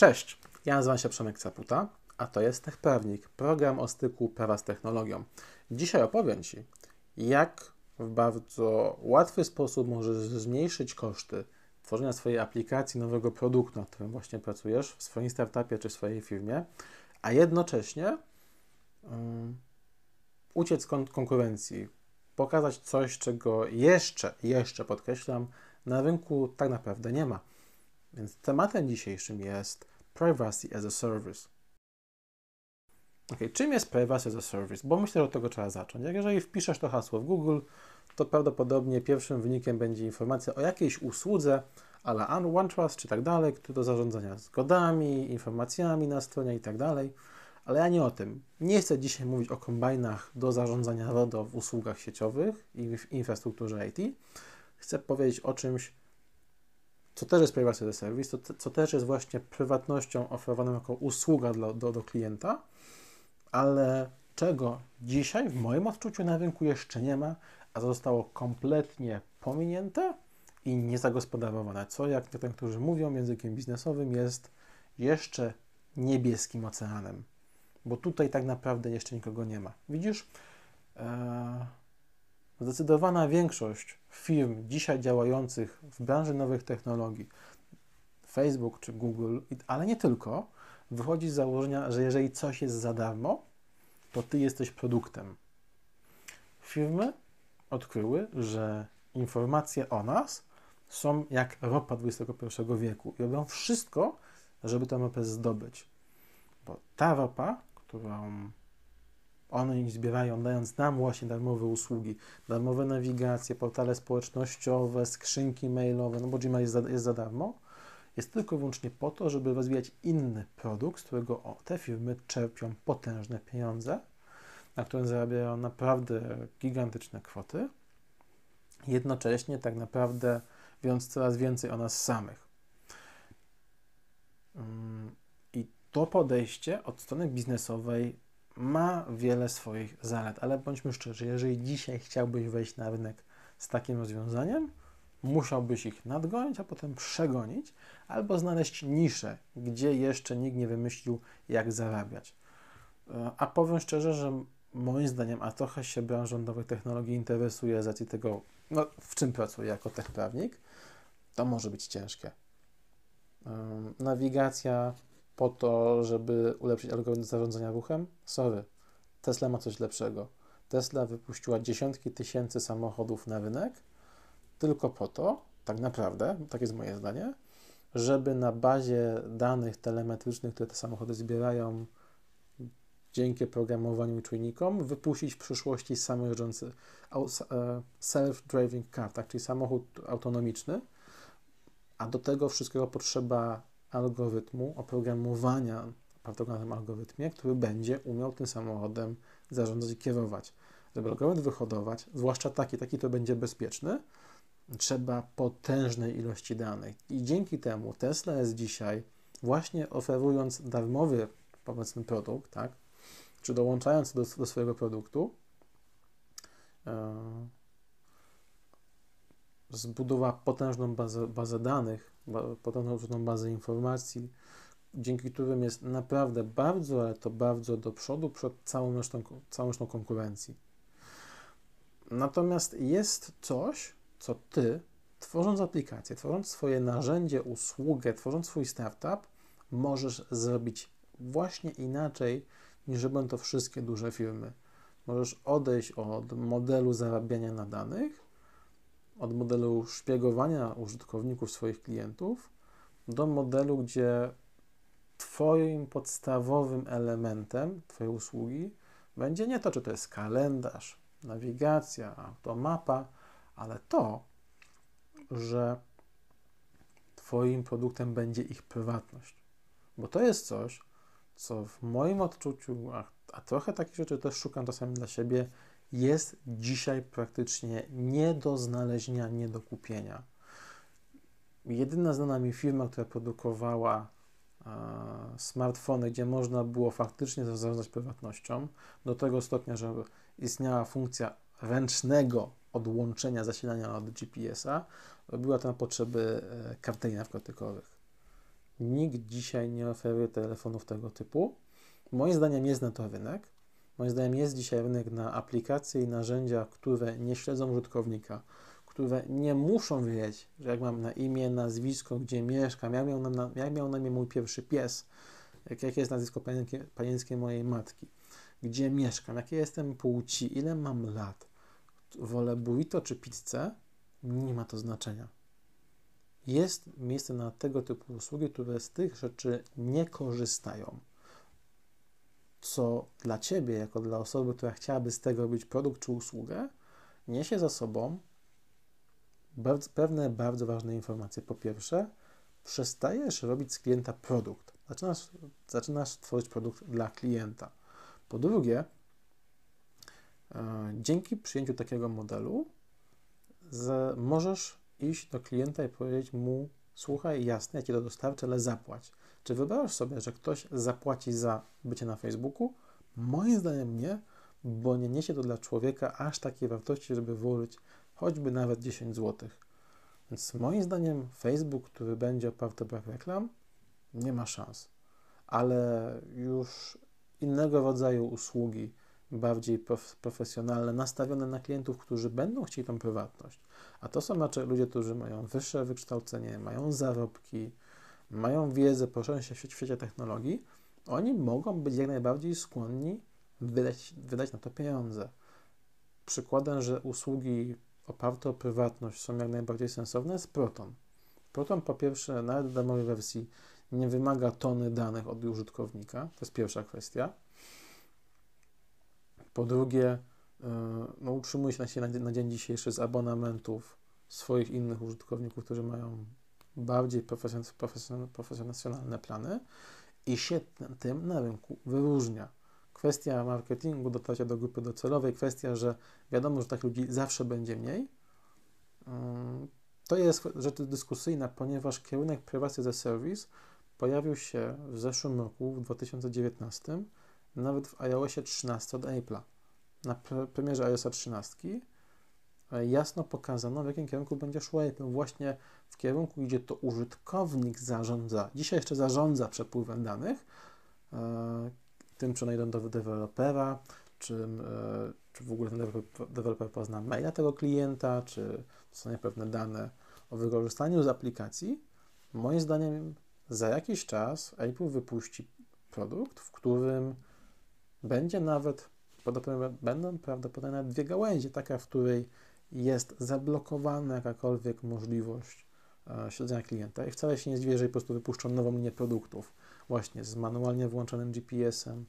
Cześć, ja nazywam się Przemek Caputa, a to jest Techprawnik, program o styku prawa z technologią. Dzisiaj opowiem Ci, jak w bardzo łatwy sposób możesz zmniejszyć koszty tworzenia swojej aplikacji, nowego produktu, nad którym właśnie pracujesz, w swoim startupie czy w swojej firmie, a jednocześnie um, uciec kon konkurencji, pokazać coś, czego jeszcze, jeszcze podkreślam, na rynku tak naprawdę nie ma. Więc tematem dzisiejszym jest Privacy as a Service. Ok, czym jest Privacy as a Service? Bo myślę, że od tego trzeba zacząć. Jak jeżeli wpiszesz to hasło w Google, to prawdopodobnie pierwszym wynikiem będzie informacja o jakiejś usłudze, ale OneTrust czy tak dalej, do zarządzania zgodami, informacjami na stronie i tak dalej. Ale ja nie o tym. Nie chcę dzisiaj mówić o kombajnach do zarządzania RODO w usługach sieciowych i w infrastrukturze IT. Chcę powiedzieć o czymś, co też jest privacy as a service, to, co też jest właśnie prywatnością oferowaną jako usługa dla, do, do klienta, ale czego dzisiaj w moim odczuciu na rynku jeszcze nie ma, a zostało kompletnie pominięte i niezagospodarowane, co jak niektórzy mówią językiem biznesowym jest jeszcze niebieskim oceanem, bo tutaj tak naprawdę jeszcze nikogo nie ma. Widzisz? Eee, Zdecydowana większość firm dzisiaj działających w branży nowych technologii, Facebook czy Google, ale nie tylko, wychodzi z założenia, że jeżeli coś jest za darmo, to ty jesteś produktem. Firmy odkryły, że informacje o nas są jak ropa XXI wieku i robią wszystko, żeby tę ropę zdobyć. Bo ta ropa, którą one ich zbierają, dając nam właśnie darmowe usługi, darmowe nawigacje, portale społecznościowe, skrzynki mailowe, no bo Gmail jest za, jest za darmo, jest tylko i wyłącznie po to, żeby rozwijać inny produkt, z którego o, te firmy czerpią potężne pieniądze, na którym zarabiają naprawdę gigantyczne kwoty, jednocześnie tak naprawdę wiąc coraz więcej o nas samych. Mm, I to podejście od strony biznesowej ma wiele swoich zalet, ale bądźmy szczerzy, jeżeli dzisiaj chciałbyś wejść na rynek z takim rozwiązaniem, musiałbyś ich nadgonić, a potem przegonić, albo znaleźć niszę, gdzie jeszcze nikt nie wymyślił, jak zarabiać. E, a powiem szczerze, że moim zdaniem, a trochę się branżą nowych technologii interesuje z racji tego, no, w czym pracuję jako techprawnik, to może być ciężkie. Nawigacja po to, żeby ulepszyć algorytm zarządzania ruchem? Sorry, Tesla ma coś lepszego. Tesla wypuściła dziesiątki tysięcy samochodów na rynek tylko po to, tak naprawdę, tak jest moje zdanie, żeby na bazie danych telemetrycznych, które te samochody zbierają dzięki programowaniu i czujnikom, wypuścić w przyszłości samochodzący e, self-driving car, tak, czyli samochód autonomiczny, a do tego wszystkiego potrzeba algorytmu, oprogramowania na tym algorytmie, który będzie umiał tym samochodem zarządzać i kierować. Żeby algorytm wyhodować, zwłaszcza taki, taki to będzie bezpieczny, trzeba potężnej ilości danych. I dzięki temu Tesla jest dzisiaj, właśnie oferując darmowy, powiedzmy, produkt, tak, czy dołączając do, do swojego produktu, e, zbudowała potężną bazę, bazę danych, potężną bazę informacji, dzięki którym jest naprawdę bardzo, ale to bardzo do przodu przed całą resztą, całą resztą konkurencji. Natomiast jest coś, co ty, tworząc aplikację, tworząc swoje narzędzie, usługę, tworząc swój startup, możesz zrobić właśnie inaczej, niż robią to wszystkie duże firmy. Możesz odejść od modelu zarabiania na danych od modelu szpiegowania użytkowników swoich klientów do modelu, gdzie Twoim podstawowym elementem Twojej usługi będzie nie to, czy to jest kalendarz, nawigacja, automapa, ale to, że Twoim produktem będzie ich prywatność. Bo to jest coś, co w moim odczuciu, a, a trochę takich rzeczy też szukam czasami dla siebie, jest dzisiaj praktycznie nie do znalezienia, nie do kupienia. Jedyna znana mi firma, która produkowała e, smartfony, gdzie można było faktycznie zarządzać prywatnością, do tego stopnia, że istniała funkcja ręcznego odłączenia zasilania od GPS-a, robiła to na potrzeby e, karteli narkotykowych. Nikt dzisiaj nie oferuje telefonów tego typu. Moim zdaniem jest na to rynek. Moim zdaniem jest dzisiaj rynek na aplikacje i narzędzia, które nie śledzą użytkownika, które nie muszą wiedzieć, że jak mam na imię, nazwisko, gdzie mieszkam, jak miał na, jak miał na imię mój pierwszy pies, jak, jakie jest nazwisko panieńskie, panieńskie mojej matki, gdzie mieszkam, jakie jestem płci, ile mam lat, wolę burrito czy pizzę, nie ma to znaczenia. Jest miejsce na tego typu usługi, które z tych rzeczy nie korzystają. Co dla Ciebie, jako dla osoby, która chciałaby z tego robić produkt czy usługę, niesie za sobą bardzo, pewne bardzo ważne informacje. Po pierwsze, przestajesz robić z klienta produkt. Zaczynasz, zaczynasz tworzyć produkt dla klienta. Po drugie, e, dzięki przyjęciu takiego modelu możesz iść do klienta i powiedzieć mu: Słuchaj, jasne, ja ci to dostarczę, ale zapłać. Czy wyobrażasz sobie, że ktoś zapłaci za bycie na Facebooku? Moim zdaniem nie, bo nie niesie to dla człowieka aż takiej wartości, żeby włożyć choćby nawet 10 zł. Więc moim zdaniem Facebook, który będzie oparty o brak reklam, nie ma szans. Ale już innego rodzaju usługi, bardziej prof profesjonalne, nastawione na klientów, którzy będą chcieli tą prywatność. A to są raczej ludzie, którzy mają wyższe wykształcenie, mają zarobki, mają wiedzę, poruszają się w świecie technologii. Oni mogą być jak najbardziej skłonni wydać, wydać na to pieniądze. Przykładem, że usługi oparte o prywatność są jak najbardziej sensowne jest Proton. Proton po pierwsze, nawet w darmowej wersji, nie wymaga tony danych od użytkownika. To jest pierwsza kwestia. Po drugie, e, no, utrzymuje się na, na dzień dzisiejszy z abonamentów swoich innych użytkowników, którzy mają bardziej profesjonalne plany i się tym na rynku wyróżnia. Kwestia marketingu, dotarcia do grupy docelowej, kwestia, że wiadomo, że takich ludzi zawsze będzie mniej, mm, to jest rzecz dyskusyjna, ponieważ kierunek Privacy as a Service pojawił się w zeszłym roku, w 2019, nawet w iOSie 13 od Apple'a. Na premierze iOSa 13 e, jasno pokazano, w jakim kierunku będzie szło Apple. Właśnie w kierunku, gdzie to użytkownik zarządza, dzisiaj jeszcze zarządza przepływem danych, e, tym, czy one idą do dewelopera, czy, e, czy w ogóle ten deweloper pozna maila tego klienta, czy są pewne dane o wykorzystaniu z aplikacji. Moim zdaniem za jakiś czas Apple wypuści produkt, w którym będzie nawet, będą prawdopodobnie dwie gałęzie, taka, w której jest zablokowana jakakolwiek możliwość e, śledzenia klienta i wcale się nie zdziwię, jeżeli po prostu wypuszczą nową linię produktów, właśnie z manualnie włączonym GPS-em,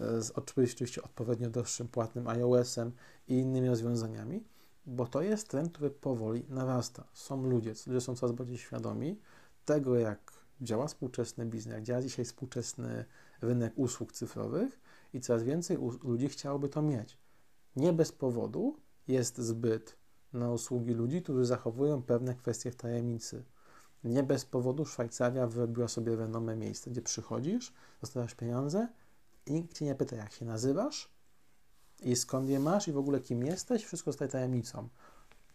e, z oczywiście odpowiednio droższym płatnym iOS-em i innymi rozwiązaniami, bo to jest trend, który powoli narasta. Są ludzie, ludzie są coraz bardziej świadomi tego, jak działa współczesny biznes, jak działa dzisiaj współczesny rynek usług cyfrowych i coraz więcej ludzi chciałoby to mieć. Nie bez powodu jest zbyt na usługi ludzi, którzy zachowują pewne kwestie w tajemnicy. Nie bez powodu Szwajcaria wyrobiła sobie renomę miejsce, gdzie przychodzisz, dostajesz pieniądze i nikt cię nie pyta, jak się nazywasz i skąd je masz i w ogóle kim jesteś, wszystko zostaje tajemnicą.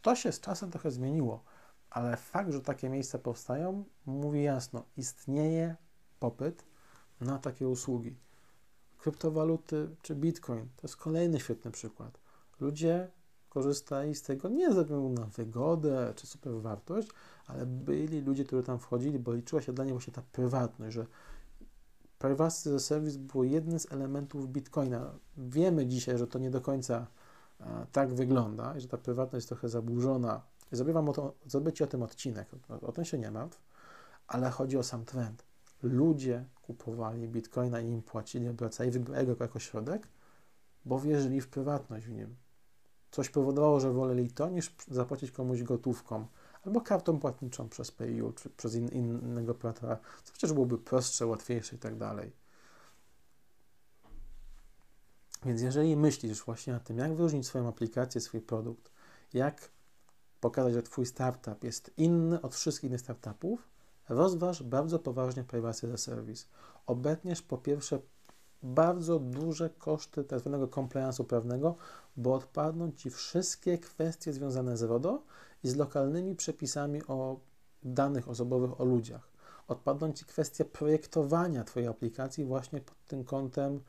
To się z czasem trochę zmieniło, ale fakt, że takie miejsca powstają, mówi jasno, istnieje popyt na takie usługi. Kryptowaluty czy bitcoin to jest kolejny świetny przykład. Ludzie korzystali z tego nie ze względu na wygodę czy super wartość, ale byli ludzie, którzy tam wchodzili, bo liczyła się dla nich właśnie ta prywatność, że privacy as a service było jednym z elementów bitcoina. Wiemy dzisiaj, że to nie do końca e, tak wygląda i że ta prywatność jest trochę zaburzona. Zrobię o, to, zrobię Ci o tym odcinek, o, o tym się nie martw, ale chodzi o sam trend. Ludzie kupowali bitcoina i im płacili, obracali, wybrali go jako środek, bo wierzyli w prywatność w nim. Coś powodowało, że woleli to, niż zapłacić komuś gotówką albo kartą płatniczą przez PayU czy przez in, innego operatora, co przecież byłoby prostsze, łatwiejsze i tak dalej. Więc jeżeli myślisz właśnie o tym, jak wyróżnić swoją aplikację, swój produkt, jak pokazać, że Twój startup jest inny od wszystkich innych startupów, rozważ bardzo poważnie Privacy as a Service. Obetniesz po pierwsze bardzo duże koszty. Tak compliance'u prawnego, bo odpadną Ci wszystkie kwestie związane z RODO i z lokalnymi przepisami o danych osobowych o ludziach. odpadną Ci kwestie projektowania Twojej aplikacji właśnie pod tym kątem,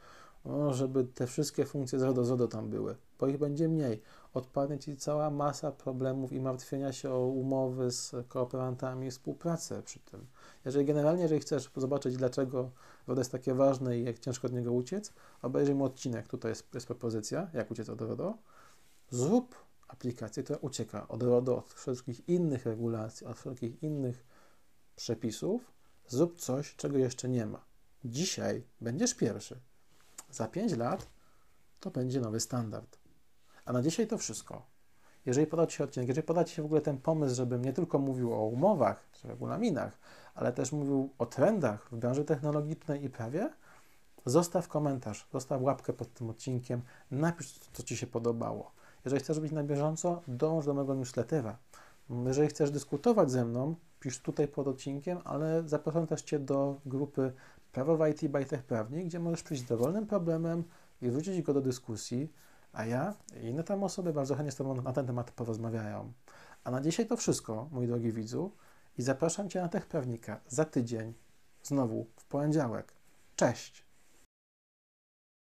o, żeby te wszystkie funkcje z RODO, z RODO tam były, bo ich będzie mniej. Odpadnie Ci cała masa problemów i martwienia się o umowy z kooperantami i współpracę przy tym. Jeżeli generalnie, jeżeli chcesz zobaczyć, dlaczego RODO jest takie ważne i jak ciężko od niego uciec, obejrzyj mu odcinek, tutaj jest, jest propozycja, jak uciec od RODO. Zrób aplikację, która ucieka od RODO, od wszystkich innych regulacji, od wszelkich innych przepisów, zrób coś, czego jeszcze nie ma. Dzisiaj będziesz pierwszy. Za 5 lat to będzie nowy standard. A na dzisiaj to wszystko. Jeżeli poda Ci się odcinek, jeżeli poda Ci się w ogóle ten pomysł, żebym nie tylko mówił o umowach czy regulaminach, ale też mówił o trendach w branży technologicznej i prawie, zostaw komentarz, zostaw łapkę pod tym odcinkiem, napisz, co Ci się podobało. Jeżeli chcesz być na bieżąco, dąż do mojego newslettera. Jeżeli chcesz dyskutować ze mną, pisz tutaj pod odcinkiem, ale zapraszam też Cię do grupy Prawo w IT by Tech Prawnik, gdzie możesz przyjść z dowolnym problemem i wrzucić go do dyskusji, a ja i inne tam osoby bardzo chętnie z Tobą na ten temat porozmawiają. A na dzisiaj to wszystko, mój drogi widzu, i zapraszam Cię na Tech Prawnika za tydzień, znowu w poniedziałek. Cześć!